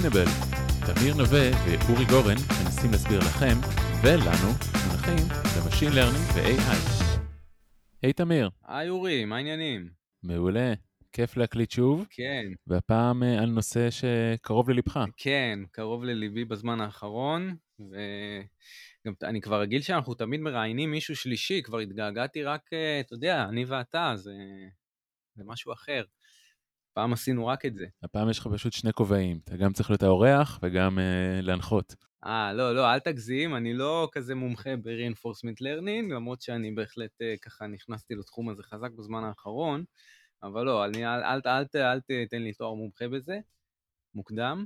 Sustainable. תמיר נווה ואורי גורן מנסים להסביר לכם ולנו מונחים ב machine learning ו-AI. היי תמיר. היי אורי, מה העניינים? מעולה, כיף להקליט שוב, כן, והפעם אה, על נושא שקרוב ללבך. כן, קרוב לליבי בזמן האחרון, וגם אני כבר רגיל שאנחנו תמיד מראיינים מישהו שלישי, כבר התגעגעתי רק, אה, אתה יודע, אני ואתה, זה, זה משהו אחר. פעם עשינו רק את זה. הפעם יש לך פשוט שני כובעים, אתה גם צריך להיות האורח וגם uh, להנחות. אה, לא, לא, אל תגזים, אני לא כזה מומחה ב-reinforcement learning, למרות שאני בהחלט uh, ככה נכנסתי לתחום הזה חזק בזמן האחרון, אבל לא, אני, אל, אל, אל, אל, אל תתן לי תואר מומחה בזה, מוקדם.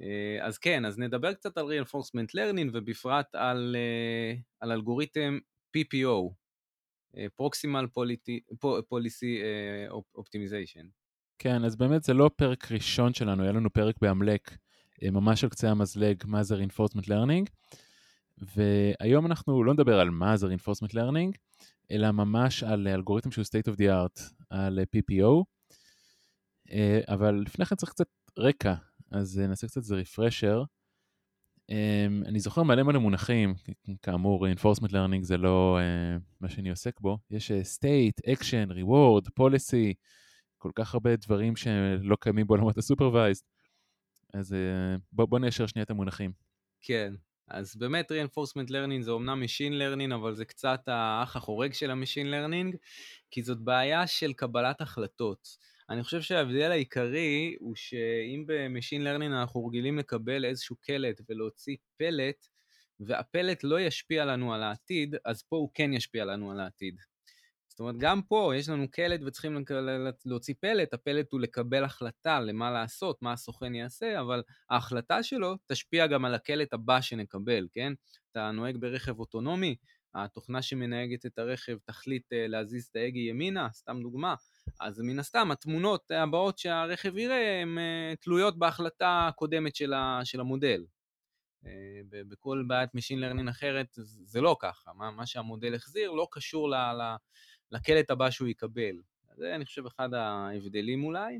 Uh, אז כן, אז נדבר קצת על reinforcement learning ובפרט על, uh, על אלגוריתם PPO, uh, Proximal Policy uh, Optimization. כן, אז באמת זה לא פרק ראשון שלנו, היה לנו פרק באמלק, אה, ממש על קצה המזלג, מה זה reinforcement learning, והיום אנחנו לא נדבר על מה זה reinforcement learning, אלא ממש על אלגוריתם שהוא state of the art, על PPO, אה, אבל לפני כן צריך קצת רקע, אז אה, נעשה קצת איזה רפרשר. אני זוכר מלא מלא מונחים, כאמור reinforcement learning זה לא מה שאני עוסק בו, יש state, action, reward, policy, כל כך הרבה דברים שלא קיימים בעולמות ה supervised. אז אה, בוא, בוא ניישר שנייה את המונחים. כן, אז באמת reinforcement learning זה אומנם machine learning, אבל זה קצת האח החורג של ה machine learning, כי זאת בעיה של קבלת החלטות. אני חושב שההבדל העיקרי הוא שאם ב machine learning אנחנו רגילים לקבל איזשהו קלט ולהוציא פלט, והפלט לא ישפיע לנו על העתיד, אז פה הוא כן ישפיע לנו על העתיד. זאת אומרת, גם פה יש לנו קלט וצריכים להוציא פלט, הפלט הוא לקבל החלטה למה לעשות, מה הסוכן יעשה, אבל ההחלטה שלו תשפיע גם על הקלט הבא שנקבל, כן? אתה נוהג ברכב אוטונומי, התוכנה שמנהגת את הרכב תחליט אה, להזיז את ההגה ימינה, סתם דוגמה, אז מן הסתם התמונות הבאות שהרכב יראה הן אה, תלויות בהחלטה הקודמת של המודל. אה, בכל בעיית Machine Learning אחרת זה לא ככה, מה, שהמודל החזיר לא קשור ל, ל, לקלט הבא שהוא יקבל. זה אני חושב אחד ההבדלים אולי.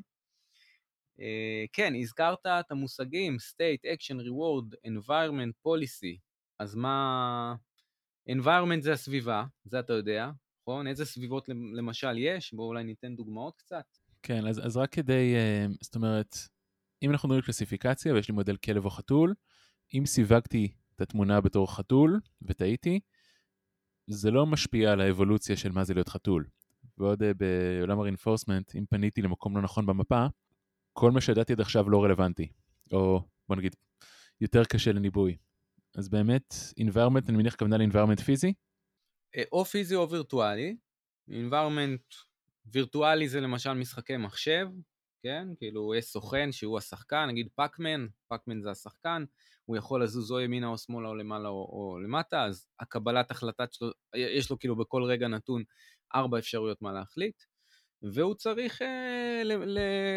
Uh, כן, הזכרת את המושגים state, action, reward, environment, policy. אז מה... environment זה הסביבה, זה אתה יודע, נכון? איזה סביבות למשל יש? בואו אולי ניתן דוגמאות קצת. כן, אז, אז רק כדי, uh, זאת אומרת, אם אנחנו מדברים קלסיפיקציה ויש לי מודל כלב או חתול, אם סיווגתי את התמונה בתור חתול וטעיתי, זה לא משפיע על האבולוציה של מה זה להיות חתול. ועוד uh, בעולם ה-reinforcement, אם פניתי למקום לא נכון במפה, כל מה שידעתי עד עכשיו לא רלוונטי, או בוא נגיד, יותר קשה לניבוי. אז באמת, environment, אני מניח כוונה ל-environment פיזי? אה, או פיזי או וירטואלי. environment וירטואלי זה למשל משחקי מחשב, כן? כאילו יש סוכן שהוא השחקן, נגיד פאקמן, פאקמן זה השחקן, הוא יכול לזוז או ימינה או שמאלה או למעלה או, או למטה, אז הקבלת החלטה שלו, יש לו כאילו בכל רגע נתון ארבע אפשרויות מה להחליט, והוא צריך אה,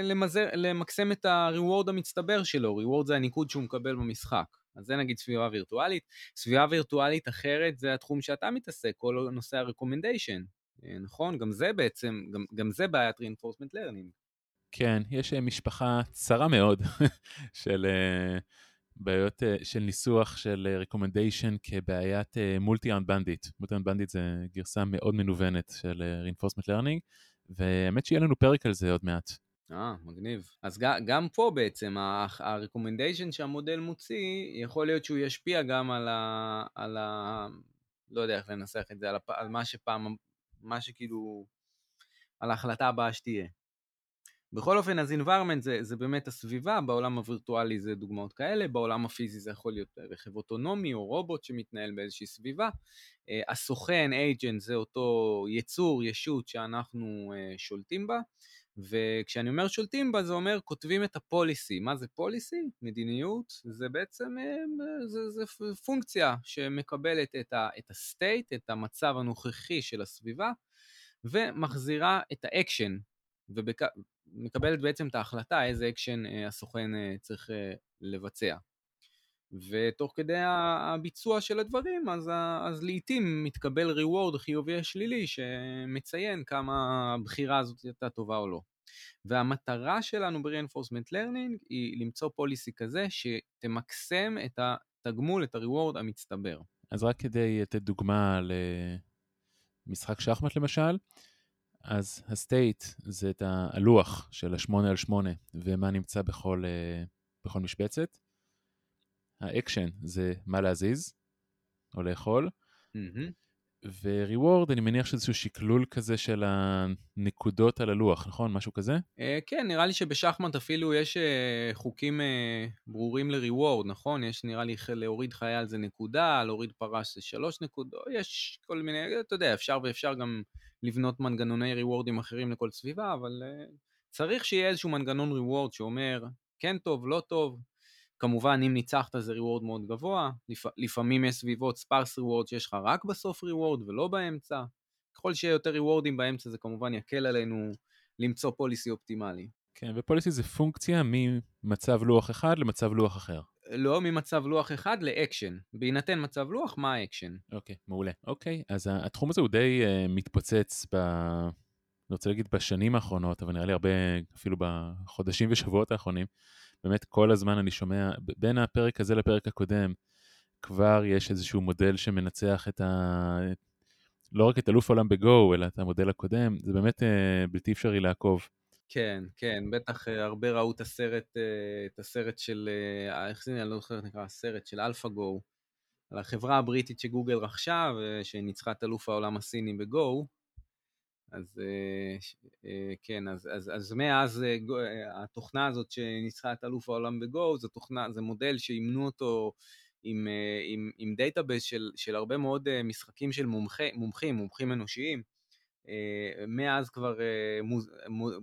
למזר, למקסם את ה-reward המצטבר שלו, reward זה הניקוד שהוא מקבל במשחק. אז זה נגיד סביבה וירטואלית. סביבה וירטואלית אחרת זה התחום שאתה מתעסק, כל נושא ה-recommendation, אה, נכון? גם זה בעצם, גם, גם זה בעיית reinforcement learning. כן, יש אה, משפחה צרה מאוד של uh, בעיות uh, של ניסוח של recommendation כבעיית מולטי אנבנדיט. מולטי אנבנדיט זה גרסה מאוד מנוונת של reinforcement learning, והאמת שיהיה לנו פרק על זה עוד מעט. אה, מגניב. אז גם פה בעצם, ה-recommendation שהמודל מוציא, יכול להיות שהוא ישפיע גם על ה... על ה לא יודע איך לנסח את זה, על, הפ, על מה שפעם, מה שכאילו, על ההחלטה הבאה שתהיה. בכל אופן, אז environment זה, זה באמת הסביבה, בעולם הווירטואלי זה דוגמאות כאלה, בעולם הפיזי זה יכול להיות רכב אוטונומי או רובוט שמתנהל באיזושהי סביבה. Uh, הסוכן, agent, זה אותו יצור, ישות שאנחנו uh, שולטים בה, וכשאני אומר שולטים בה זה אומר כותבים את ה policy. מה זה policy? מדיניות? זה בעצם uh, זה, זה פונקציה שמקבלת את, ה, את המצב הנוכחי של הסביבה, ומחזירה את האקשן, ובק... מקבלת בעצם את ההחלטה איזה אקשן אה, הסוכן אה, צריך אה, לבצע. ותוך כדי הביצוע של הדברים, אז, אז לעיתים מתקבל reward חיובי או שלילי שמציין כמה הבחירה הזאת הייתה טובה או לא. והמטרה שלנו ב-reinforcement learning היא למצוא policy כזה שתמקסם את התגמול, את ה-reward המצטבר. אז רק כדי לתת דוגמה למשחק שחמט למשל, אז ה state זה את הלוח של ה-8 על 8 ומה נמצא בכל, אה, בכל משבצת. האקשן זה מה להזיז או לאכול. Mm-hmm. ו-reward, אני מניח שזה איזשהו שקלול כזה של הנקודות על הלוח, נכון? משהו כזה? Uh, כן, נראה לי שבשחמט אפילו יש uh, חוקים uh, ברורים ל-reward, נכון? יש נראה לי להוריד חייל זה נקודה, להוריד פרש זה שלוש נקודות, יש כל מיני, אתה יודע, אפשר ואפשר גם לבנות מנגנוני ריוורדים אחרים לכל סביבה, אבל uh, צריך שיהיה איזשהו מנגנון ריוורד שאומר, כן טוב, לא טוב. כמובן, אם ניצחת זה reward מאוד גבוה, לפ... לפעמים יש סביבות sparse reward שיש לך רק בסוף reward ולא באמצע. ככל שיהיה יותר reward־ים באמצע זה כמובן יקל עלינו למצוא policy אופטימלי. כן, ו policy זה פונקציה ממצב לוח אחד למצב לוח אחר. לא ממצב לוח אחד לאקשן. בהינתן מצב לוח, מה האקשן? אוקיי, מעולה. אוקיי, אז התחום הזה הוא די uh, מתפוצץ ב... אני רוצה להגיד בשנים האחרונות, אבל נראה לי הרבה, אפילו בחודשים ושבועות האחרונים. באמת כל הזמן אני שומע, בין הפרק הזה לפרק הקודם, כבר יש איזשהו מודל שמנצח את ה... לא רק את אלוף העולם בגו, אלא את המודל הקודם, זה באמת uh, בלתי אפשרי לעקוב. כן, כן, בטח uh, הרבה ראו את הסרט, uh, את הסרט של, uh, איך זה, אני לא זוכר איך נקרא, הסרט של אלפא-גו, על החברה הבריטית שגוגל רכשה, ושניצחה את אלוף העולם הסיני בגו. אז כן, אז, אז, אז מאז התוכנה הזאת שניצחה את אלוף העולם בגו, זו תוכנה, זה מודל שאימנו אותו עם, עם, עם database של, של הרבה מאוד משחקים של מומחי, מומחים, מומחים אנושיים. אה, מאז כבר אה,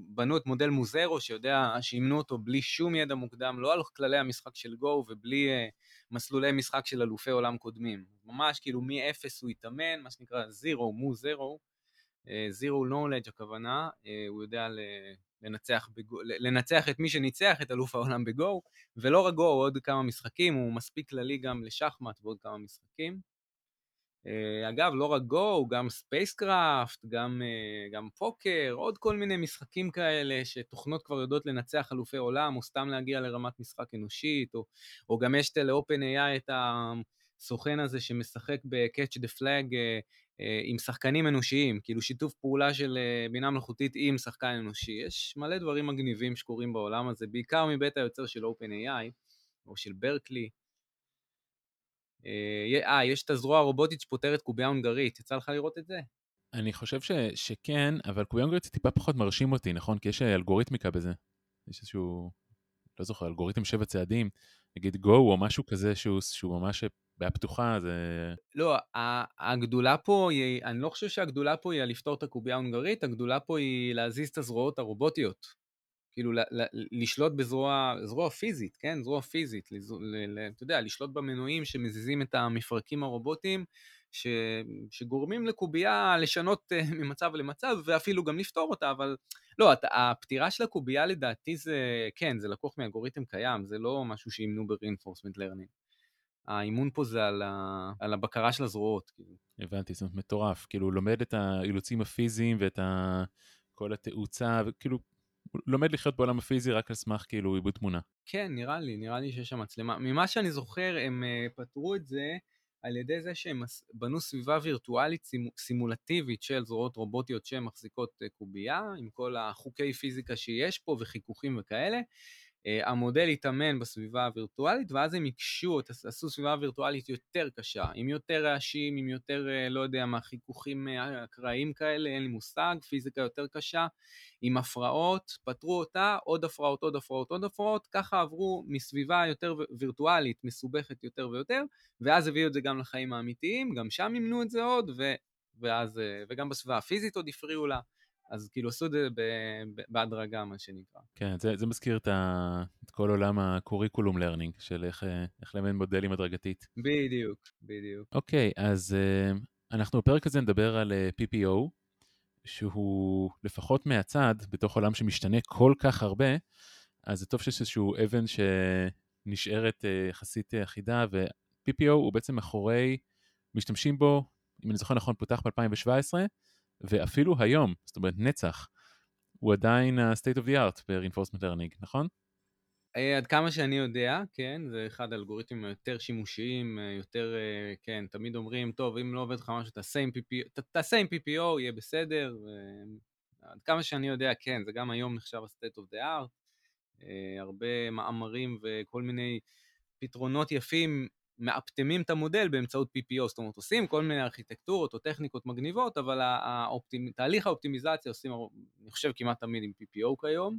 בנו את מודל MuZero, שיודע, שאימנו אותו בלי שום ידע מוקדם, לא על כללי המשחק של גו ובלי אה, מסלולי משחק של אלופי עולם קודמים. ממש כאילו מאפס הוא התאמן, מה שנקרא zero, MuZero, zero knowledge הכוונה, הוא יודע לנצח, בגו, לנצח את מי שניצח את אלוף העולם בגו, ולא רק גו, עוד כמה משחקים, הוא מספיק כללי גם לשחמט ועוד כמה משחקים. אה, אגב, לא רק גו, גם StarCraft, גם, אה, גם פוקר, עוד כל מיני משחקים כאלה שתוכנות כבר יודעות לנצח אלופי עולם, או סתם להגיע לרמת משחק אנושית, או, או גם יש ל-OpenAI את הסוכן הזה שמשחק ב- Capture the Flag אה, עם שחקנים אנושיים, כאילו שיתוף פעולה של בינה מלאכותית עם שחקן אנושי. יש מלא דברים מגניבים שקורים בעולם הזה, בעיקר מבית היוצר של OpenAI, או של ברקלי. אה, אה, יש את הזרוע הרובוטית שפותרת קובייה הונגרית, יצא לך לראות את זה? אני חושב ש, שכן, אבל קובייה הונגרית זה טיפה פחות מרשים אותי, נכון? כי יש אה, אלגוריתמיקה בזה. יש איזשהו, לא זוכר, אלגוריתם שבע צעדים, נגיד גו או משהו כזה שהוא, שהוא ממש בעיה פתוחה, זה... לא, הגדולה פה היא, אני לא חושב שהגדולה פה היא לפתור את הקובייה ההונגרית, הגדולה פה היא להזיז את הזרועות הרובוטיות. כאילו לשלוט בזרוע, זרוע פיזית, כן? זרוע פיזית, אתה יודע, לשלוט במנועים שמזיזים את המפרקים הרובוטיים, ש, שגורמים לקובייה לשנות אה, ממצב למצב, ואפילו גם לפתור אותה, אבל לא, הפתירה של הקובייה לדעתי זה, כן, זה לקוח מאלגוריתם קיים, זה לא משהו שאימנו ב-reinforcement learning. האימון פה זה על, ה, על הבקרה של הזרועות. כאילו. הבנתי, זאת אומרת מטורף, כאילו לומד את האילוצים הפיזיים ואת ה... כל התאוצה, וכאילו לומד לחיות בעולם הפיזי רק על סמך כאילו עיבוד תמונה. כן, נראה לי, נראה לי שיש שם מצלמה. ממה שאני זוכר, הם uh, פתרו את זה על ידי זה שהם בנו סביבה וירטואלית סימולטיבית של זרועות רובוטיות שמחזיקות uh, קובייה, עם כל החוקי פיזיקה שיש פה וחיכוכים וכאלה, המודל יתאמן בסביבה הווירטואלית, ואז הם יקשו, עשו סביבה וירטואלית יותר קשה, עם יותר רעשים, עם יותר, אה, לא יודע מה, חיכוכים אה, אקראיים כאלה, אין לי מושג, פיזיקה יותר קשה, עם הפרעות, פתרו אותה, עוד הפרעות, עוד הפרעות, עוד הפרעות, ככה עברו מסביבה יותר וירטואלית, מסובכת יותר ויותר, ואז הביאו את זה גם לחיים האמיתיים, גם שם אימנו את זה עוד, ו... ואז, וגם בסביבה הפיזית עוד הפריעו לה. אז כאילו עשו את זה בהדרגה, מה שנקרא. כן, זה, זה מזכיר את, ה, את כל עולם ה curriculum learning, של איך, איך ללמד מודלים הדרגתית. בדיוק, בדיוק. אוקיי, אז uh, אנחנו בפרק הזה נדבר על אה, PPO, שהוא לפחות מהצד, בתוך עולם שמשתנה כל כך הרבה, אז זה טוב שיש איזשהו אבן שנשארת uh, יחסית אחידה, ו-PPO הוא בעצם מאחורי, משתמשים בו, אם אני זוכר נכון, פותח ב-2017, ואפילו היום, זאת אומרת נצח, הוא עדיין ה-state of the art ב-reinforcement learning, נכון? אה, עד כמה שאני יודע, כן, זה אחד האלגוריתמים היותר שימושיים, אה, יותר, אה, כן, תמיד אומרים, טוב, אם לא עובד לך משהו, תעשה עם PPO, תעשה עם PPO, יהיה בסדר. עד כמה שאני יודע, כן, זה גם היום נחשב ה-state of the art. הרבה מאמרים וכל מיני פתרונות יפים מאפטמים את המודל באמצעות PPO, זאת אומרת, עושים כל מיני ארכיטקטורות או טכניקות מגניבות, אבל האופטימ... תהליך האופטימיזציה עושים, אני חושב, כמעט תמיד עם PPO כיום.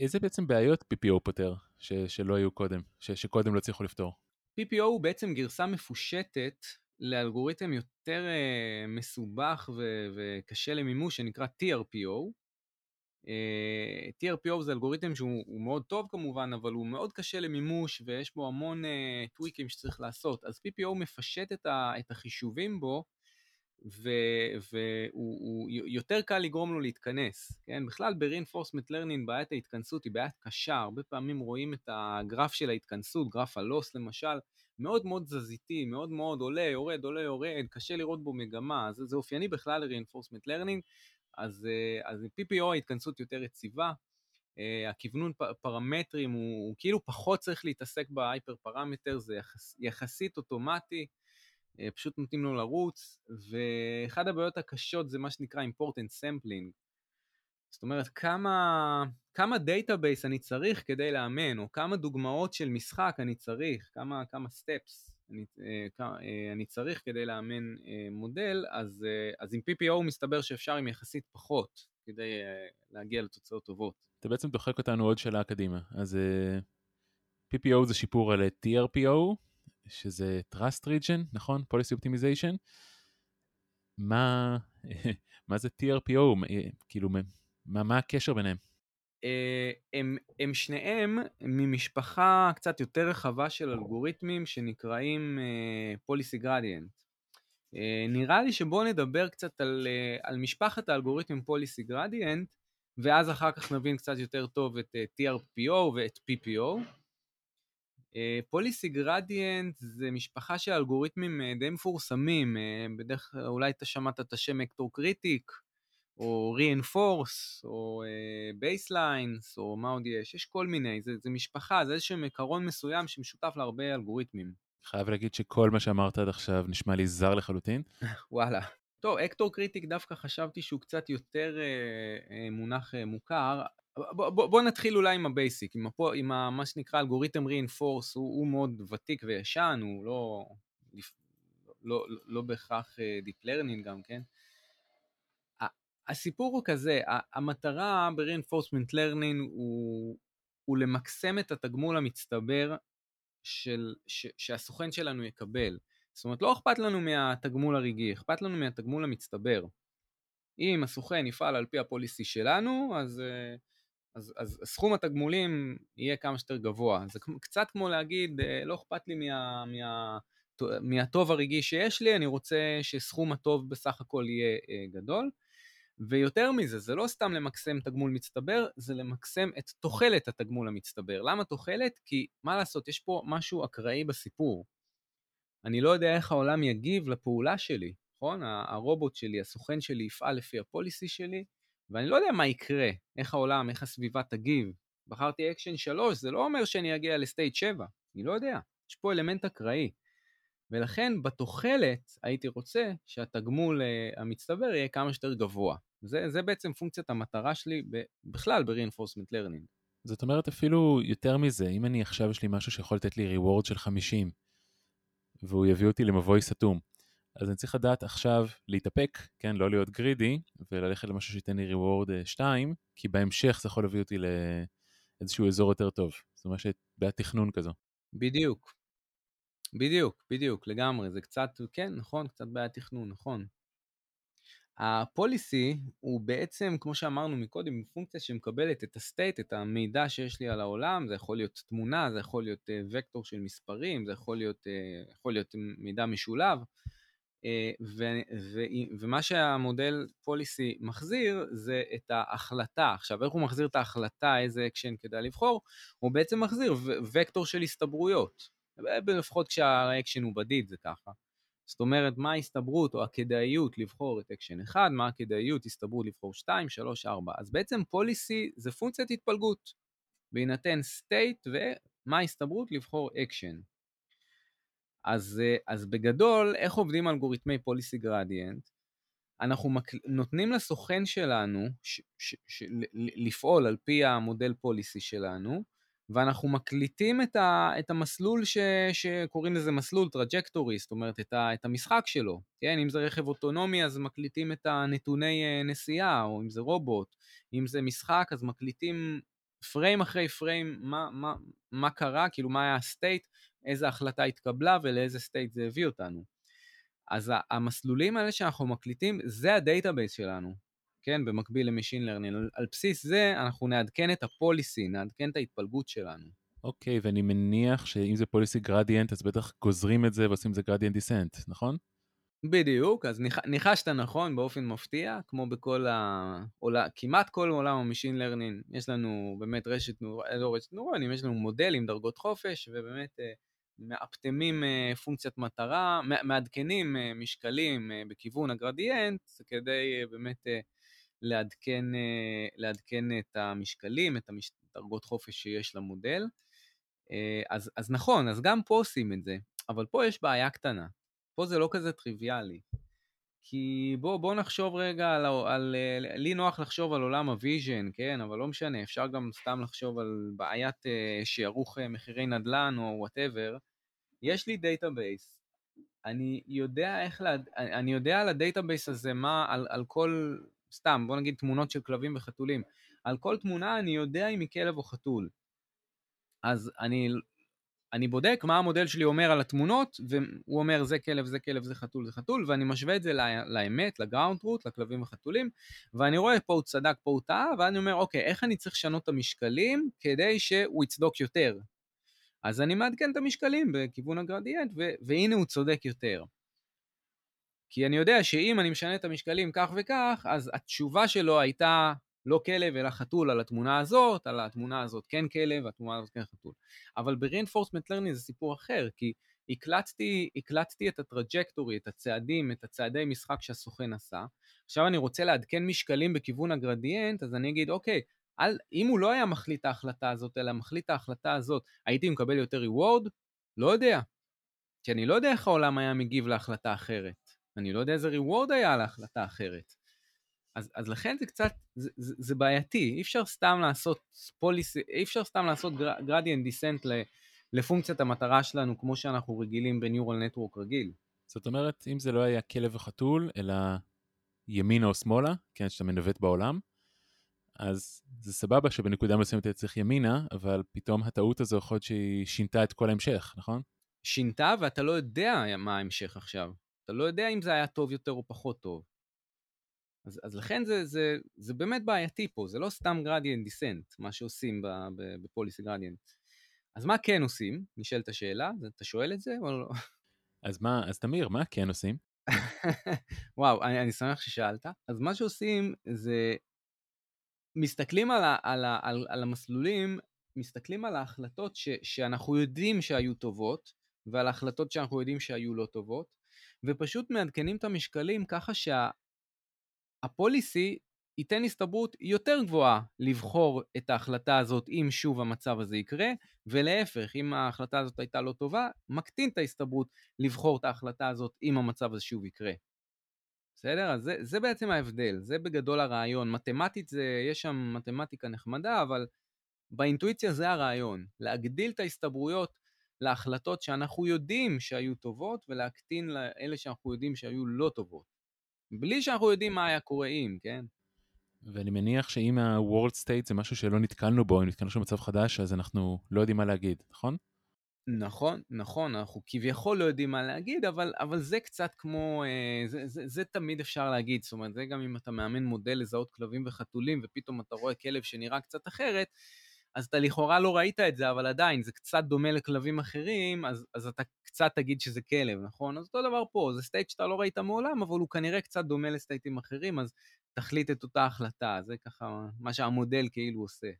איזה בעצם בעיות PPO פותר ש, שלא היו קודם, ש, שקודם לא הצליחו לפתור? PPO הוא בעצם גרסה מפושטת לאלגוריתם יותר uh, מסובך ו- וקשה למימוש שנקרא TRPO. אה, TRPO זה אלגוריתם שהוא מאוד טוב כמובן, אבל הוא מאוד קשה למימוש ויש בו המון uh, טוויקים שצריך לעשות. אז PPO מפשט את, ה- את החישובים בו והוא יותר קל לגרום לו להתכנס, כן? בכלל ב-reinforcement learning בעיית ההתכנסות היא בעיית קשה, הרבה פעמים רואים את הגרף של ההתכנסות, גרף הלוס למשל, מאוד מאוד תזזיתי, מאוד מאוד עולה, יורד, עולה, יורד, קשה לראות בו מגמה, זה, זה אופייני בכלל ל-reinforcement learning, אז, אז PPO ההתכנסות יותר יציבה, Uh, הכוונון פרמטרים הוא, הוא כאילו פחות צריך להתעסק ב hyper parameter, זה יחס, יחסית אוטומטי, אה, פשוט נותנים לו לרוץ, ואחד הבעיות הקשות זה מה שנקרא importance sampling. זאת אומרת, כמה, כמה database אני צריך כדי לאמן, או כמה דוגמאות של משחק אני צריך, כמה, כמה steps אני, אה, אה, אני צריך כדי לאמן מודל, אז, אז עם PPO מסתבר שאפשר עם יחסית פחות כדי להגיע לתוצאות טובות. אתה בעצם דוחק אותנו עוד שאלה קדימה. אז PPO זה שיפור על TRPO, שזה Trust Region, נכון? Policy Optimization. מה, מה זה TRPO? כאילו, מה, מה הקשר ביניהם? אה, הם, הם שניהם ממשפחה קצת יותר רחבה של אלגוריתמים שנקראים uh, Policy Gradient. Uh, נראה לי שבואו נדבר קצת על, על משפחת האלגוריתמים Policy Gradient ואז אחר כך נבין קצת יותר טוב את TRPO ואת PPO. Policy Gradient זה משפחה של אלגוריתמים די מפורסמים, בדרך כלל אולי אתה שמעת את השם Actor Critic, או reinforce, או אה, או מה עוד יש, יש כל מיני, זה, זה משפחה, זה איזשהו עיקרון מסוים שמשותף להרבה אלגוריתמים. חייב להגיד שכל מה שאמרת עד עכשיו נשמע לי זר לחלוטין. וואלה. טוב, Actor Critic דווקא חשבתי שהוא קצת יותר אה, אה, מונח אה, מוכר, בוא, בוא, בוא נתחיל אולי עם ה basic, עם, הפו, עם ה, מה שנקרא אלגוריתם reinforce, הוא, הוא מאוד ותיק וישן, הוא לא, לא, לא, לא בהכרח אה, Deep Learning גם, כן? הסיפור הוא כזה, המטרה ב-reinforcement learning הוא, הוא למקסם את התגמול המצטבר של, ש, שהסוכן שלנו יקבל. זאת אומרת, לא אכפת לנו מהתגמול הרגעי, אכפת לנו מהתגמול המצטבר. אם הסוכן יפעל על פי הפוליסי שלנו, אז uh, אז, אז סכום התגמולים יהיה כמה שיותר גבוה. זה קצת כמו להגיד, אה, לא אכפת לי מה, מה, מהטוב הרגעי שיש לי, אני רוצה שסכום הטוב בסך הכל יהיה אה, גדול. ויותר מזה, זה לא סתם למקסם תגמול מצטבר, זה למקסם את תוחלת התגמול המצטבר. למה תוחלת? כי מה לעשות, יש פה משהו אקראי בסיפור. אני לא יודע איך העולם יגיב לפעולה שלי, נכון? הרובוט שלי, הסוכן שלי יפעל לפי ה policy שלי, ואני לא יודע מה יקרה, איך העולם, איך הסביבה תגיב. בחרתי אקשן 3, זה לא אומר שאני אגיע ל state 7, אני לא יודע. יש פה אלמנט אקראי. ולכן בתוחלת הייתי רוצה שהתגמול אה, המצטבר יהיה כמה שיותר גבוה. זה, זה בעצם פונקציית המטרה שלי ב, בכלל ב-reinforcement learning. זאת אומרת אפילו יותר מזה, אם אני עכשיו יש לי משהו שיכול לתת לי reward של 50, והוא יביא אותי למבוי סתום, אז אני צריך לדעת עכשיו להתאפק, כן, לא להיות גרידי, וללכת למשהו שייתן לי reward 2, כי בהמשך זה יכול להביא אותי לאיזשהו אזור יותר טוב. זאת אומרת שבעיית תכנון כזו. בדיוק. בדיוק, בדיוק, לגמרי. זה קצת, כן, נכון, קצת בעיית תכנון, נכון. ה policy הוא בעצם, כמו שאמרנו מקודם, פונקציה שמקבלת את ה state, את המידע שיש לי על העולם, זה יכול להיות תמונה, זה יכול להיות אה, וקטור של מספרים, זה יכול להיות, אה, יכול להיות מידע משולב. אה, ו, ו, ומה שהמודל policy מחזיר זה את ההחלטה. עכשיו, איך הוא מחזיר את ההחלטה, איזה אקשן כדאי לבחור? הוא בעצם מחזיר וקטור של הסתברויות. לפחות כשהאקשן הוא בדיד זה ככה. זאת אומרת, מה ההסתברות או הכדאיות לבחור את אקשן 1, מה הכדאיות, הסתברות לבחור 2, 3, 4. אז בעצם policy זה פונקציית התפלגות, בהינתן state ומה ההסתברות לבחור אקשן. אז, אז בגדול, איך עובדים אלגוריתמי Policy Gradient? אנחנו מק... נותנים לסוכן שלנו ש... ש... ש... לפעול על פי המודל policy שלנו, ואנחנו מקליטים את, ה... את המסלול ש... שקוראים לזה מסלול trajectory, זאת אומרת את, ה... את המשחק שלו. כן, אם זה רכב אוטונומי אז מקליטים את הנתוני אה, נסיעה, או אם זה רובוט. אם זה משחק אז מקליטים frame אחרי frame מה, מה, מה קרה, כאילו מה היה ה state, איזה החלטה התקבלה ולאיזה state זה הביא אותנו. אז המסלולים האלה שאנחנו מקליטים, זה ה database שלנו, כן, במקביל ל machine learning. על, על בסיס זה אנחנו נעדכן את ה policy, נעדכן את ההתפלגות שלנו. אוקיי, okay, ואני מניח שאם זה Policy Gradient, אז בטח גוזרים את זה ועושים את זה gradient descent, נכון? בדיוק, אז ניח, ניחשת נכון באופן מפתיע, כמו בכל העולם, כמעט כל עולם ה machine learning, יש לנו באמת רשת, נור... לא רשת נוירונים, יש לנו מודלים, דרגות חופש, ובאמת אה, מאפטמים אה, פונקציית מטרה, מעדכנים אה, משקלים בכיוון הגרדיאנט, כדי באמת לעדכן, לעדכן את המשקלים, את הדרגות חופש שיש למודל. אז, אז נכון, אז גם פה עושים את זה, אבל פה יש בעיה קטנה. פה זה לא כזה טריוויאלי. כי בוא, בוא נחשוב רגע על, על... לי נוח לחשוב על עולם ה vision, כן? אבל לא משנה, אפשר גם סתם לחשוב על בעיית אה, מחירי נדל"ן או whatever. יש לי database, אני יודע איך, לה... אני יודע על ה database הזה מה, על, על כל, סתם, בוא נגיד תמונות של כלבים וחתולים. על כל תמונה אני יודע אם היא כלב או חתול. אז אני אני בודק מה המודל שלי אומר על התמונות, והוא אומר זה כלב, זה כלב, זה חתול, זה חתול, ואני משווה את זה לאמת, לגראונד רוט, לכלבים וחתולים, ואני רואה פה הוא צדק, פה הוא טעה, ואני אומר, אוקיי, איך אני צריך לשנות את המשקלים כדי שהוא יצדוק יותר? אז אני מעדכן את המשקלים בכיוון הגרדיאנט, והנה הוא צודק יותר. כי אני יודע שאם אני משנה את המשקלים כך וכך, אז התשובה שלו הייתה לא כלב אלא חתול על התמונה הזאת, על התמונה הזאת כן כלב, התמונה הזאת כן חתול. אבל ב-reinforcement learning זה סיפור אחר, כי הקלטתי, הקלטתי את הטראג'קטורי, את הצעדים, את הצעדי משחק שהסוכן עשה. עכשיו אני רוצה לעדכן משקלים בכיוון הגרדיאנט, אז אני אגיד, אוקיי, על, אם הוא לא היה מחליט ההחלטה הזאת, אלא מחליט ההחלטה הזאת, הייתי מקבל יותר reward? לא יודע. כי אני לא יודע איך העולם היה מגיב להחלטה אחרת. אני לא יודע איזה reward היה להחלטה אחרת. אז, אז לכן זה קצת, זה, זה, זה בעייתי, אי אפשר סתם לעשות פוליסי, אי אפשר סתם לעשות גרדיאנט דיסנט לפונקציית המטרה שלנו כמו שאנחנו רגילים בניורל נטוורק רגיל. זאת אומרת, אם זה לא היה כלב וחתול, אלא ימינה או שמאלה, כן, שאתה מנווט בעולם, אז זה סבבה שבנקודה מסוימת אתה צריך ימינה, אבל פתאום הטעות הזו יכול להיות שהיא שינתה את כל ההמשך, נכון? שינתה ואתה לא יודע מה ההמשך עכשיו. אתה לא יודע אם זה היה טוב יותר או פחות טוב. אז, אז לכן זה, זה, זה באמת בעייתי פה, זה לא סתם גרדיאנט דיסנט, מה שעושים בפוליסי גרדיאנט. אז מה כן עושים? נשאלת השאלה, אתה שואל את זה או לא? אז מה, אז תמיר, מה כן עושים? וואו, אני, אני שמח ששאלת. אז מה שעושים זה, מסתכלים על, ה, על, ה, על, על המסלולים, מסתכלים על ההחלטות ש, שאנחנו יודעים שהיו טובות, ועל ההחלטות שאנחנו יודעים שהיו לא טובות, ופשוט מעדכנים את המשקלים ככה שה, הפוליסי ייתן הסתברות יותר גבוהה לבחור את ההחלטה הזאת אם שוב המצב הזה יקרה, ולהפך, אם ההחלטה הזאת הייתה לא טובה, מקטין את ההסתברות לבחור את ההחלטה הזאת אם המצב הזה שוב יקרה. בסדר? אז זה, זה בעצם ההבדל, זה בגדול הרעיון. מתמטית זה, יש שם מתמטיקה נחמדה, אבל באינטואיציה זה הרעיון, להגדיל את ההסתברויות להחלטות שאנחנו יודעים שהיו טובות, ולהקטין לאלה שאנחנו יודעים שהיו לא טובות. בלי שאנחנו יודעים מה היה קורה אם, כן? ואני מניח שאם ה-World State זה משהו שלא נתקלנו בו, אם נתקלנו שם במצב חדש, אז אנחנו לא יודעים מה להגיד, נכון? נכון, נכון, אנחנו כביכול לא יודעים מה להגיד, אבל, אבל זה קצת כמו, אה, זה, זה, זה תמיד אפשר להגיד, זאת אומרת, זה גם אם אתה מאמן מודל לזהות כלבים וחתולים, ופתאום אתה רואה כלב שנראה קצת אחרת, אז אתה לכאורה לא ראית את זה, אבל עדיין, זה קצת דומה לכלבים אחרים, אז, אז אתה קצת תגיד שזה כלב, נכון? אז אותו דבר פה, זה state שאתה לא ראית מעולם, אבל הוא כנראה קצת דומה ל states אחרים, אז תחליט את אותה החלטה, זה ככה מה שהמודל כאילו עושה.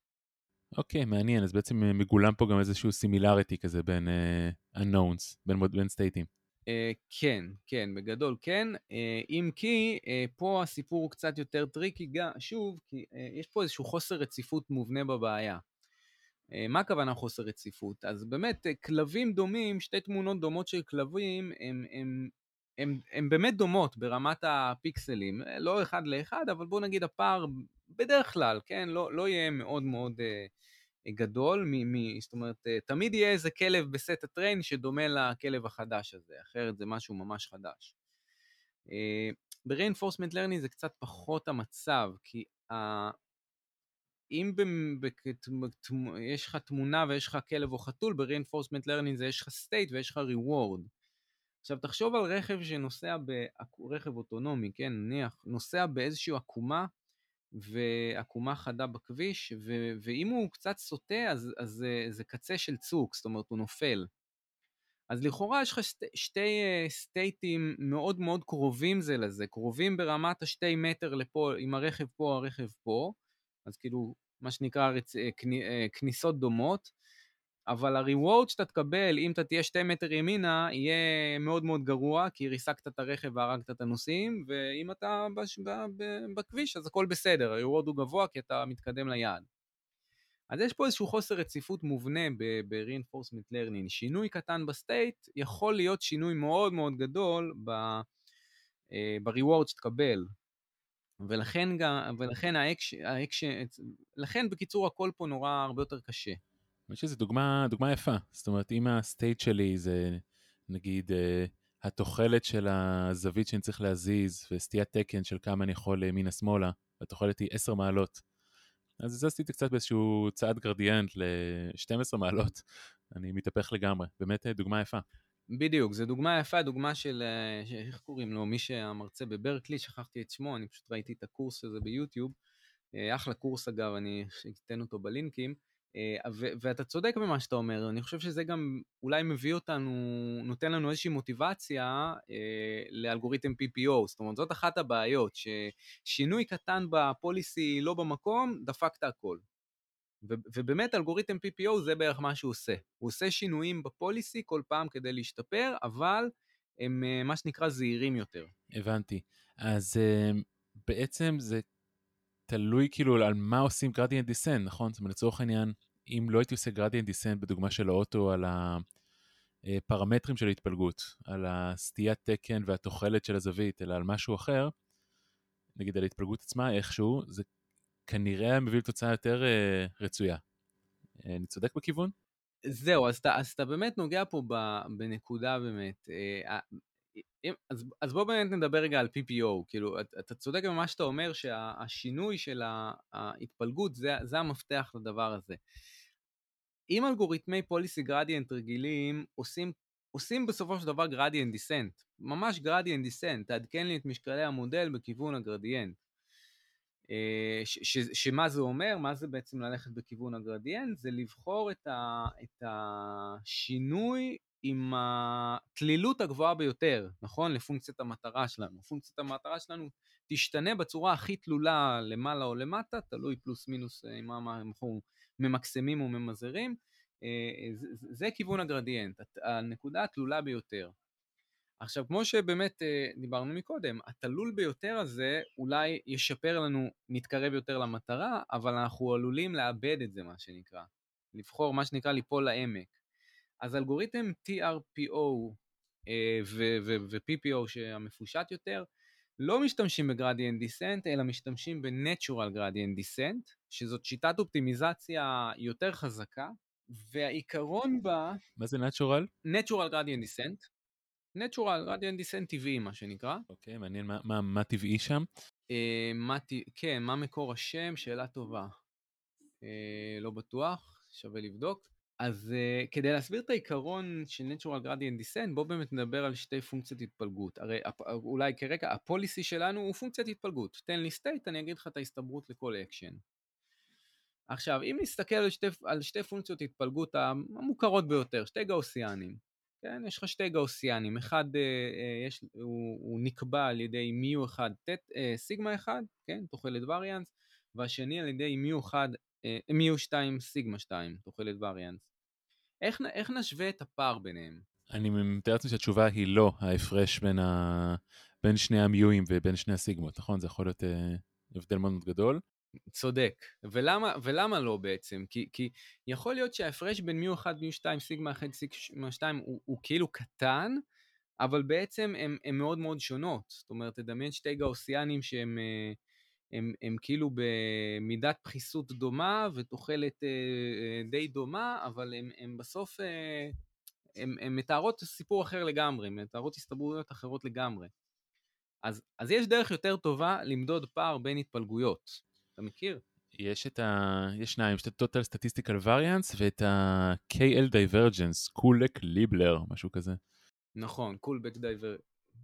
אוקיי, okay, מעניין, אז בעצם מגולם פה גם איזשהו similarity כזה בין אה, unknowns, בין, בין states. אה, כן, כן, בגדול כן, אה, אם כי אה, פה הסיפור הוא קצת יותר tricky, גם, שוב, כי אה, יש פה איזשהו חוסר רציפות מובנה בבעיה. Uh, מה הכוונה חוסר רציפות? אז באמת, uh, כלבים דומים, שתי תמונות דומות של כלבים, הם, הם, הם, הם באמת דומות ברמת הפיקסלים, לא אחד לאחד, אבל בואו נגיד הפער בדרך כלל, כן, לא, לא יהיה מאוד מאוד... Uh, גדול, מ, מ, זאת אומרת, אה, תמיד יהיה איזה כלב בסט הטריין שדומה לכלב החדש הזה, אחרת זה משהו ממש חדש. אה, ב-reinforcement learning זה קצת פחות המצב, כי. אם יש לך תמונה ויש לך כלב או חתול, ב-reinforcement learning זה יש לך state ויש לך reward. עכשיו תחשוב על רכב שנוסע, ברכב אוטונומי, כן, נניח, נוסע באיזושהי עקומה ועקומה חדה בכביש, ו- ואם הוא קצת סוטה, אז, אז זה, זה קצה של צוק, זאת אומרת, הוא נופל. אז לכאורה יש לך שתי, שתי סטייטים מאוד מאוד קרובים זה לזה, קרובים ברמת השתי מטר לפה, עם הרכב פה, הרכב פה, אז כאילו, מה שנקרא רצ... אה, כני, אה, כניסות דומות, אבל ה-reward שאתה תקבל אם אתה תהיה שתי מטר ימינה יהיה מאוד מאוד גרוע כי ריסקת את הרכב והרגת את הנוסעים ואם אתה בש... בכביש אז הכל בסדר, ה-reward הוא גבוה כי אתה מתקדם ליעד. אז יש פה איזשהו חוסר רציפות מובנה ב-reinforcement learning. שינוי קטן ב state יכול להיות שינוי מאוד מאוד גדול ב-reward אה, שתקבל. ולכן גם, ולכן ה action, ה action, לכן בקיצור הכל פה נורא הרבה יותר קשה. אני חושב שזו דוגמה, דוגמה יפה. זאת אומרת, אם ה state שלי זה נגיד אה, התוחלת של הזווית שאני צריך להזיז וסטיית תקן של כמה אני יכול ימינה-שמאלה, והתוחלת היא 10 מעלות, אז הזזתי את זה קצת באיזשהו צעד גרדיאנט ל-12 מעלות, אני מתהפך לגמרי. באמת אה, דוגמה יפה. בדיוק, זו דוגמה יפה, דוגמה של, אה, איך קוראים לו, מי שהמרצה בברקלי, שכחתי את שמו, אני פשוט ראיתי את הקורס הזה ביוטיוב. אחלה קורס אגב, אני אתן אותו בלינקים. אה, ואתה צודק במה שאתה אומר, אני חושב שזה גם אולי מביא אותנו, נותן לנו איזושהי מוטיבציה אה, לאלגוריתם PPO, זאת אומרת זאת אחת הבעיות, ששינוי קטן בפוליסי לא במקום, דפקת הכל. ובאמת אלגוריתם PPO זה בערך מה שהוא עושה, הוא עושה שינויים בפוליסי כל פעם כדי להשתפר, אבל הם אה, מה שנקרא זהירים יותר. הבנתי, אז אה, בעצם זה תלוי כאילו על מה עושים גרדיאנט דיסנט, נכון? זאת אומרת, לצורך העניין, אם לא הייתי עושה גרדיאנט דיסנט בדוגמה של האוטו על הפרמטרים של ההתפלגות, על הסטיית תקן והתוחלת של הזווית, אלא על משהו אחר, נגיד על ההתפלגות עצמה איכשהו, זה כנראה מביא לתוצאה יותר uh, רצויה. Uh, אני צודק בכיוון? זהו, אז אתה, אז אתה באמת נוגע פה בנקודה באמת. Uh, אז, אז בוא באמת נדבר רגע על PPO, כאילו, אתה צודק במה שאתה אומר שהשינוי של ההתפלגות זה, זה המפתח לדבר הזה. אם אלגוריתמי פוליסי גרדיאנט רגילים עושים, עושים בסופו של דבר גרדיאנט דיסנט, ממש גרדיאנט דיסנט, תעדכן לי את משקלי המודל בכיוון הגרדיאנט. אה, שמה זה אומר? מה זה בעצם ללכת בכיוון הגרדיאנט? זה לבחור את, ה, את השינוי עם התלילות הגבוהה ביותר, נכון? לפונקציית המטרה שלנו. פונקציית המטרה שלנו תשתנה בצורה הכי תלולה למעלה או למטה, תלוי פלוס מינוס אה, מה אנחנו ממקסמים או ממזערים. אה, זה, זה כיוון הגרדיאנט, הנקודה התלולה ביותר. עכשיו, כמו שבאמת אה, דיברנו מקודם, התלול ביותר הזה אולי ישפר לנו, נתקרב יותר למטרה, אבל אנחנו עלולים לאבד את זה, מה שנקרא. לבחור, מה שנקרא, ליפול לעמק. אז אלגוריתם TRPO אה, ו-PPO שהמפושט יותר, לא משתמשים בגרדיאנט דיסנט, אלא משתמשים ב-Natural Gradient Descent, שזאת שיטת אופטימיזציה יותר חזקה, והעיקרון בה... מה זה Natural? Natural Gradient Descent. Natural Gradient Descent טבעי, מה שנקרא. אוקיי, okay, מעניין מה, מה, מה טבעי שם. Uh, מה, כן, מה מקור השם? שאלה טובה. Uh, לא בטוח, שווה לבדוק. אז uh, כדי להסביר את העיקרון של Natural Gradient Descent, בואו באמת נדבר על שתי פונקציות התפלגות. הרי אולי כרקע, ה-policy שלנו הוא פונקציית התפלגות. תן לי state, אני אגיד לך את ההסתברות לכל אקשן. עכשיו, אם נסתכל על שתי, על שתי פונקציות התפלגות המוכרות ביותר, שתי גאוסיאנים, כן, יש לך שתי גאוסיאנים, אחד uh, uh, יש, הוא, הוא נקבע על ידי מיו אחד, תת, uh, סיגמה אחד, כן, תוחלת variance, והשני על ידי מיו אחד, מיו 2 סיגמה 2, תוחלת וריאנס. איך, איך נשווה את הפער ביניהם? אני מתאר לעצמי שהתשובה היא לא ההפרש בין, ה... בין שני המיואים ובין שני הסיגמות, נכון? זה יכול להיות אה, הבדל מאוד גדול. צודק. ולמה, ולמה לא בעצם? כי, כי יכול להיות שההפרש בין מיו 1, מיו 2, סיגמה 1, סיגמה 2 הוא, הוא כאילו קטן, אבל בעצם הן מאוד מאוד שונות. זאת אומרת, תדמיין שתי גאוסיאנים שהם אה, הם, הם כאילו במידת פחיסות דומה ותוחלת אה, אה, די דומה, אבל הם, הם בסוף, הן מתארות סיפור אחר לגמרי, מתארות הסתברויות אחרות לגמרי. אז, אז יש דרך יותר טובה למדוד פער בין התפלגויות. אתה מכיר? יש את ה... יש שניים, יש את ה-Total Statistical Variance ואת ה-KL Divergence, קולק ליבלר, משהו כזה. נכון, קולבק דייבר...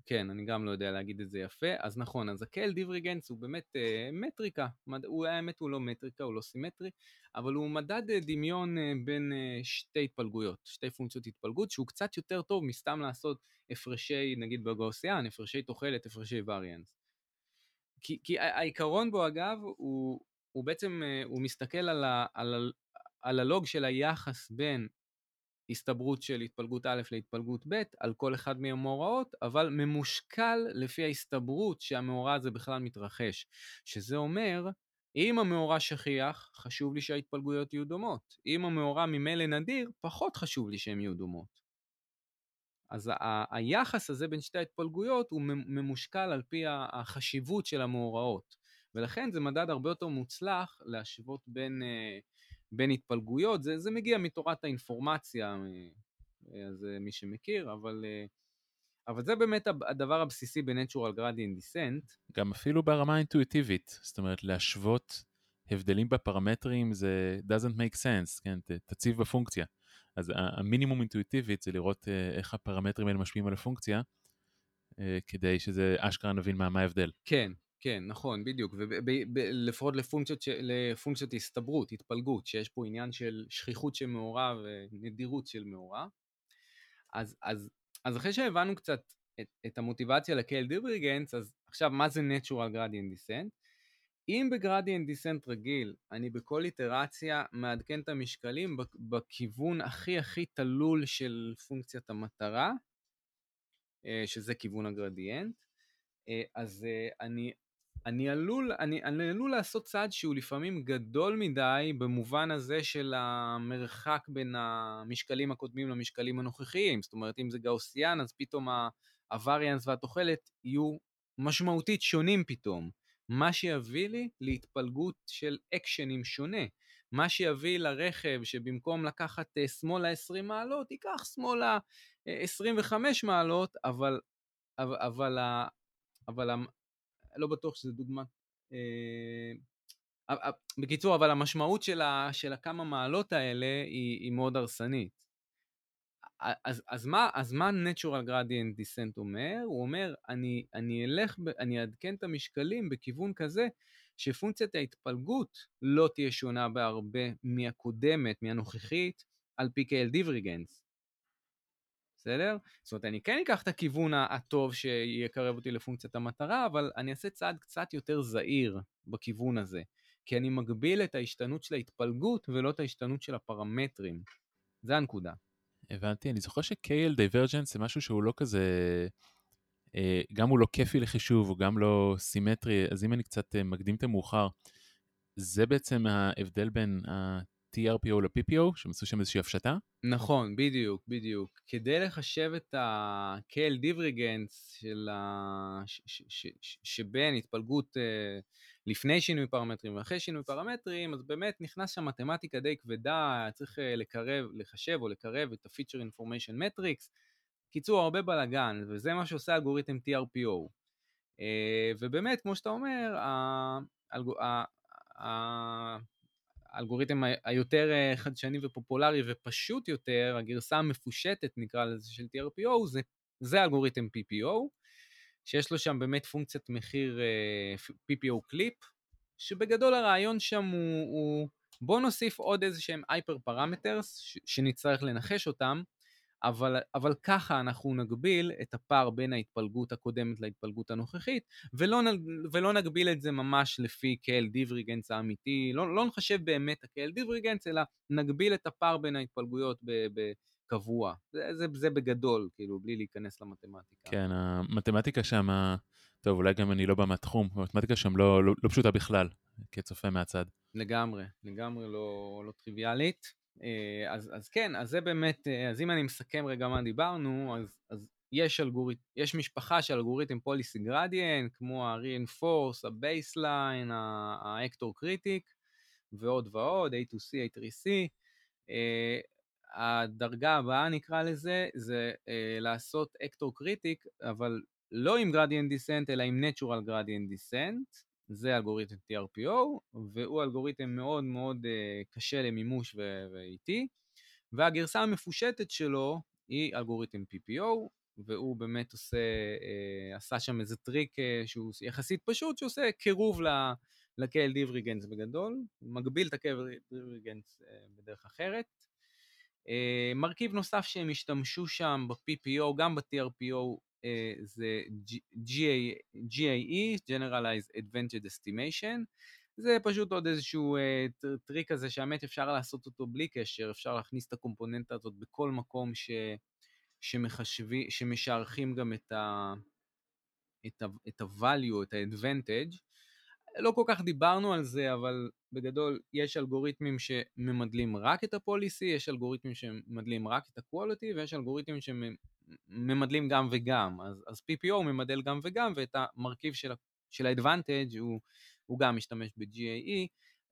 כן, אני גם לא יודע להגיד את זה יפה. אז נכון, אז הקל דיבריגנס הוא באמת אה, מטריקה. מד... הוא, האמת הוא לא מטריקה, הוא לא סימטרי, אבל הוא מדד אה, דמיון אה, בין אה, שתי התפלגויות, שתי פונקציות התפלגות, שהוא קצת יותר טוב מסתם לעשות הפרשי, נגיד בגאוסיאן, הפרשי תוחלת, הפרשי וריאנס. כי, כי העיקרון בו אגב, הוא, הוא בעצם, אה, הוא מסתכל על, ה, על, ה, על הלוג של היחס בין הסתברות של התפלגות א' להתפלגות ב' על כל אחד מהמאורעות, אבל ממושקל לפי ההסתברות שהמאורע הזה בכלל מתרחש. שזה אומר, אם המאורע שכיח, חשוב לי שההתפלגויות יהיו דומות. אם המאורע ממילא נדיר, פחות חשוב לי שהן יהיו דומות. אז ה- היחס הזה בין שתי ההתפלגויות הוא ממושקל על פי החשיבות של המאורעות. ולכן זה מדד הרבה יותר מוצלח להשוות בין uh, בין התפלגויות, זה, זה מגיע מתורת האינפורמציה, אז מי שמכיר, אבל, אבל זה באמת הדבר הבסיסי ב-Natural Gradient Descent. גם אפילו ברמה האינטואיטיבית, זאת אומרת להשוות הבדלים בפרמטרים זה doesn't make sense, כן, תציב בפונקציה. אז המינימום אינטואיטיבית זה לראות אה, איך הפרמטרים האלה משפיעים על הפונקציה, אה, כדי שזה אשכרה נבין מה, מה ההבדל. כן, כן, נכון, בדיוק, ולפחות לפונקציות, לפונקציות הסתברות, התפלגות, שיש פה עניין של שכיחות של מאורע ונדירות של מאורע. אז, אז, אז אחרי שהבנו קצת את, את המוטיבציה לקייל דיבריגנס, אז עכשיו מה זה Natural Gradient Descent? אם בגרדיאנט דיסנט רגיל אני בכל איטרציה מעדכן את המשקלים בכיוון הכי הכי תלול של פונקציית המטרה, אה, שזה כיוון הגרדיאנט, אה, אז אה, אני אני עלול, אני, אני עלול לעשות צעד שהוא לפעמים גדול מדי במובן הזה של המרחק בין המשקלים הקודמים למשקלים הנוכחיים. זאת אומרת, אם זה גאוסיאן, אז פתאום הווריאנס והתוחלת יהיו משמעותית שונים פתאום. מה שיביא לי להתפלגות של אקשנים שונה. מה שיביא לרכב שבמקום לקחת אה, שמאלה 20 מעלות, ייקח שמאלה 25 מעלות, אבל, אבל, אבל, אבל לא בטוח שזו דוגמה. אה, בקיצור, אבל המשמעות של, ה, של הכמה מעלות האלה היא, היא מאוד הרסנית. אז, אז, מה, אז מה Natural Gradient Descent אומר? הוא אומר, אני, אני אלך, ב, אני אעדכן את המשקלים בכיוון כזה שפונקציית ההתפלגות לא תהיה שונה בהרבה מהקודמת, מהנוכחית, על פי KL דיבריגנס. בסדר? זאת אומרת, אני כן אקח את הכיוון הטוב שיקרב אותי לפונקציית המטרה, אבל אני אעשה צעד קצת יותר זהיר בכיוון הזה, כי אני מגביל את ההשתנות של ההתפלגות ולא את ההשתנות של הפרמטרים. זה הנקודה. הבנתי, אני זוכר ש-KL Divergence זה משהו שהוא לא כזה, אה, גם הוא לא כיפי לחישוב, הוא גם לא סימטרי, אז אם אני קצת אה, מקדים את המאוחר, זה בעצם ההבדל בין TRPO ל-PPO, עשו שם איזושהי הפשטה? נכון, בדיוק, בדיוק. כדי לחשב את ה-KL דיבריגנס של ה... ש... ש... ש... שבין התפלגות uh, לפני שינוי פרמטרים ואחרי שינוי פרמטרים, אז באמת נכנס שם מתמטיקה די כבדה, צריך uh, לקרב, לחשב או לקרב את ה-Feature Information Metrics. קיצור, הרבה בלאגן, וזה מה שעושה אלגוריתם TRPO. אה, ובאמת, כמו שאתה אומר. האלגוריתם היותר אה, חדשני ופופולרי ופשוט יותר, הגרסה המפושטת נקרא לזה של TRPO, זה, זה אלגוריתם PPO, שיש לו שם באמת פונקציית מחיר אה, PPO קליפ, שבגדול הרעיון שם הוא, הוא בוא נוסיף עוד איזה שהם הייפר פרמטרס שנצטרך לנחש אותם, אבל, אבל ככה אנחנו נגביל את הפער בין ההתפלגות הקודמת להתפלגות הנוכחית, ולא, ולא נגביל את זה ממש לפי קהל דיבריגנס האמיתי, לא, לא נחשב באמת הקהל דיבריגנס, אלא נגביל את הפער בין ההתפלגויות קבוע. זה, זה, זה בגדול, כאילו, בלי להיכנס למתמטיקה. כן, המתמטיקה שם, טוב, אולי גם אני לא בא מהתחום, המתמטיקה שם לא, לא, לא פשוטה בכלל, כצופה מהצד. לגמרי, לגמרי לא, לא טריוויאלית. אה, אז, אז כן, אז זה באמת, אה, אז אם אני מסכם רגע מה דיברנו, אז, אז יש אלגוריתם, יש משפחה של אלגוריתם פוליסי גרדיאנט, כמו ה-reinforce, ה-baseline, ה-actor critic, ועוד ועוד, A2C, A3C. הדרגה הבאה נקרא לזה, זה uh, לעשות actor critic, אבל לא עם gradient descent, אלא עם natural gradient descent, זה אלגוריתם TRPO, והוא אלגוריתם מאוד מאוד uh, קשה למימוש ואיטי, והגרסה המפושטת שלו היא אלגוריתם PPO, והוא באמת עושה, uh, עשה שם איזה טריק uh, שהוא יחסית פשוט, שעושה קירוב ל-KL divergence בגדול, מגביל את ה-KL divergence uh, בדרך אחרת. Uh, מרכיב נוסף שהם השתמשו שם ב-PPO, גם ב-TRPO, uh, זה GAE, Generalized Advantage Estimation. זה פשוט עוד איזשהו uh, טריק כזה שהאמת אפשר לעשות אותו בלי קשר, אפשר להכניס את הקומפוננטה הזאת בכל מקום ש, שמחשבי, שמשערכים גם. את ה- את ה-value, את ה-advantage. לא כל כך דיברנו על זה, אבל בגדול יש אלגוריתמים שממדלים רק את הפוליסי, יש אלגוריתמים שממדלים רק את ה-quality, ויש אלגוריתמים שממדלים גם וגם. אז, אז PPO ממדל גם וגם, ואת המרכיב של, של ה-advantage הוא, הוא גם משתמש ב-GAE.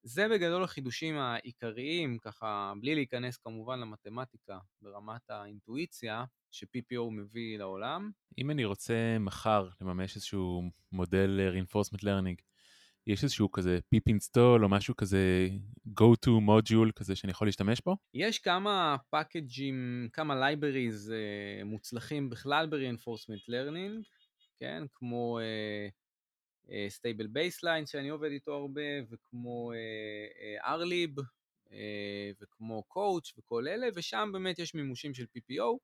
זה בגדול החידושים העיקריים, ככה, בלי להיכנס כמובן למתמטיקה ברמת האינטואיציה, ש-PPO מביא לעולם. אם אני רוצה מחר לממש איזשהו מודל reinforcement learning, יש איזשהו כזה פיפ אינסטול או משהו כזה go to module כזה שאני יכול להשתמש בו? יש כמה פאקג'ים, כמה libraries uh, מוצלחים בכלל ב-reinforcement learning, כן, כמו uh, uh, Stable Baselines שאני עובד איתו הרבה, וכמו uh, uh, RLlib, uh, וכמו Coach וכל אלה, ושם באמת יש מימושים של PPO.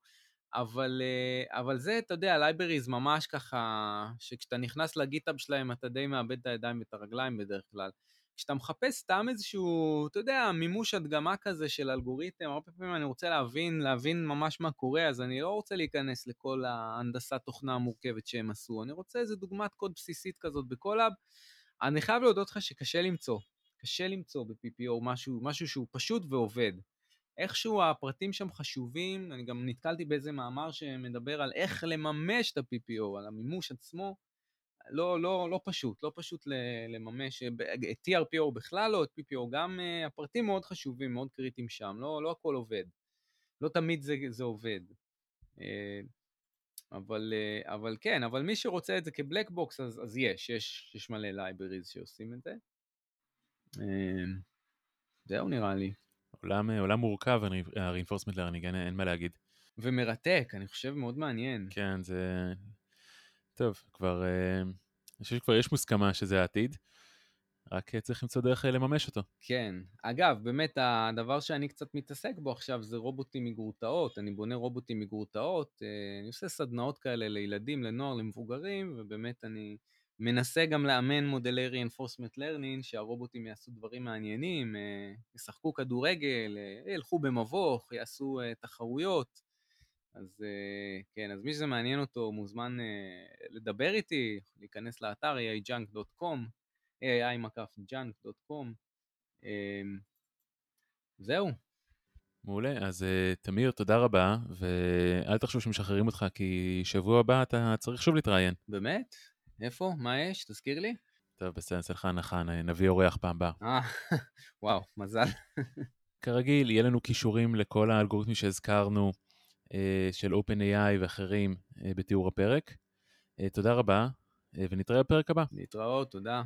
אבל, אה, אבל זה, אתה יודע, libraries ממש ככה, שכשאתה נכנס לגיטאב שלהם אתה די מאבד את הידיים ואת הרגליים בדרך כלל. כשאתה מחפש סתם איזשהו, אתה יודע, מימוש הדגמה כזה של אלגוריתם, הרבה פעמים אני רוצה להבין, להבין ממש מה קורה, אז אני לא רוצה להיכנס לכל ההנדסת תוכנה המורכבת שהם עשו, אני רוצה איזה דוגמת קוד בסיסית כזאת ב-Colab. אני חייב להודות לך שקשה למצוא, קשה למצוא ב-PPO משהו, משהו שהוא פשוט ועובד. איכשהו הפרטים שם חשובים, אני גם נתקלתי באיזה מאמר שמדבר על איך לממש את ה-PPO, על המימוש עצמו, לא, לא, לא פשוט, לא פשוט לממש, את TRPO בכלל לא, את PPO גם, אה, הפרטים מאוד חשובים, מאוד קריטיים שם, לא, לא הכל עובד, לא תמיד זה, זה עובד. אה, אבל, אה, אבל כן, אבל מי שרוצה את זה כ-black box, אז, אז יש, יש, יש מלא libraries שעושים את זה. זהו נראה לי. עולם, עולם מורכב, ה-reinforcement learning, אין, אין מה להגיד. ומרתק, אני חושב מאוד מעניין. כן, זה... טוב, כבר... אה, אני חושב שכבר יש מוסכמה שזה העתיד, רק צריך למצוא דרך אה, לממש אותו. כן. אגב, באמת, הדבר שאני קצת מתעסק בו עכשיו זה רובוטים מגרוטאות. אני בונה רובוטים מגרוטאות, אה, אני עושה סדנאות כאלה לילדים, לנוער, למבוגרים, ובאמת אני... מנסה גם לאמן מודלי reinforcement learning, שהרובוטים יעשו דברים מעניינים, אה, ישחקו כדורגל, אה, ילכו במבוך, יעשו אה, תחרויות. אז כן, אז מי שזה מעניין אותו מוזמן לדבר איתי, להיכנס לאתר aijunk.com, ai-junk.com. זהו. מעולה, אז תמיר, תודה רבה, ואל תחשוב שמשחררים אותך, כי שבוע הבא אתה צריך שוב להתראיין. באמת? איפה? מה יש? תזכיר לי. טוב, בסדר, אצלך הנחה, נביא אורח פעם הבאה. אה, וואו, מזל. כרגיל, יהיה לנו כישורים לכל האלגוריתמים שהזכרנו, אה, של OpenAI ואחרים אה, בתיאור הפרק. תודה רבה, ונתראה בפרק הבא. להתראות, תודה.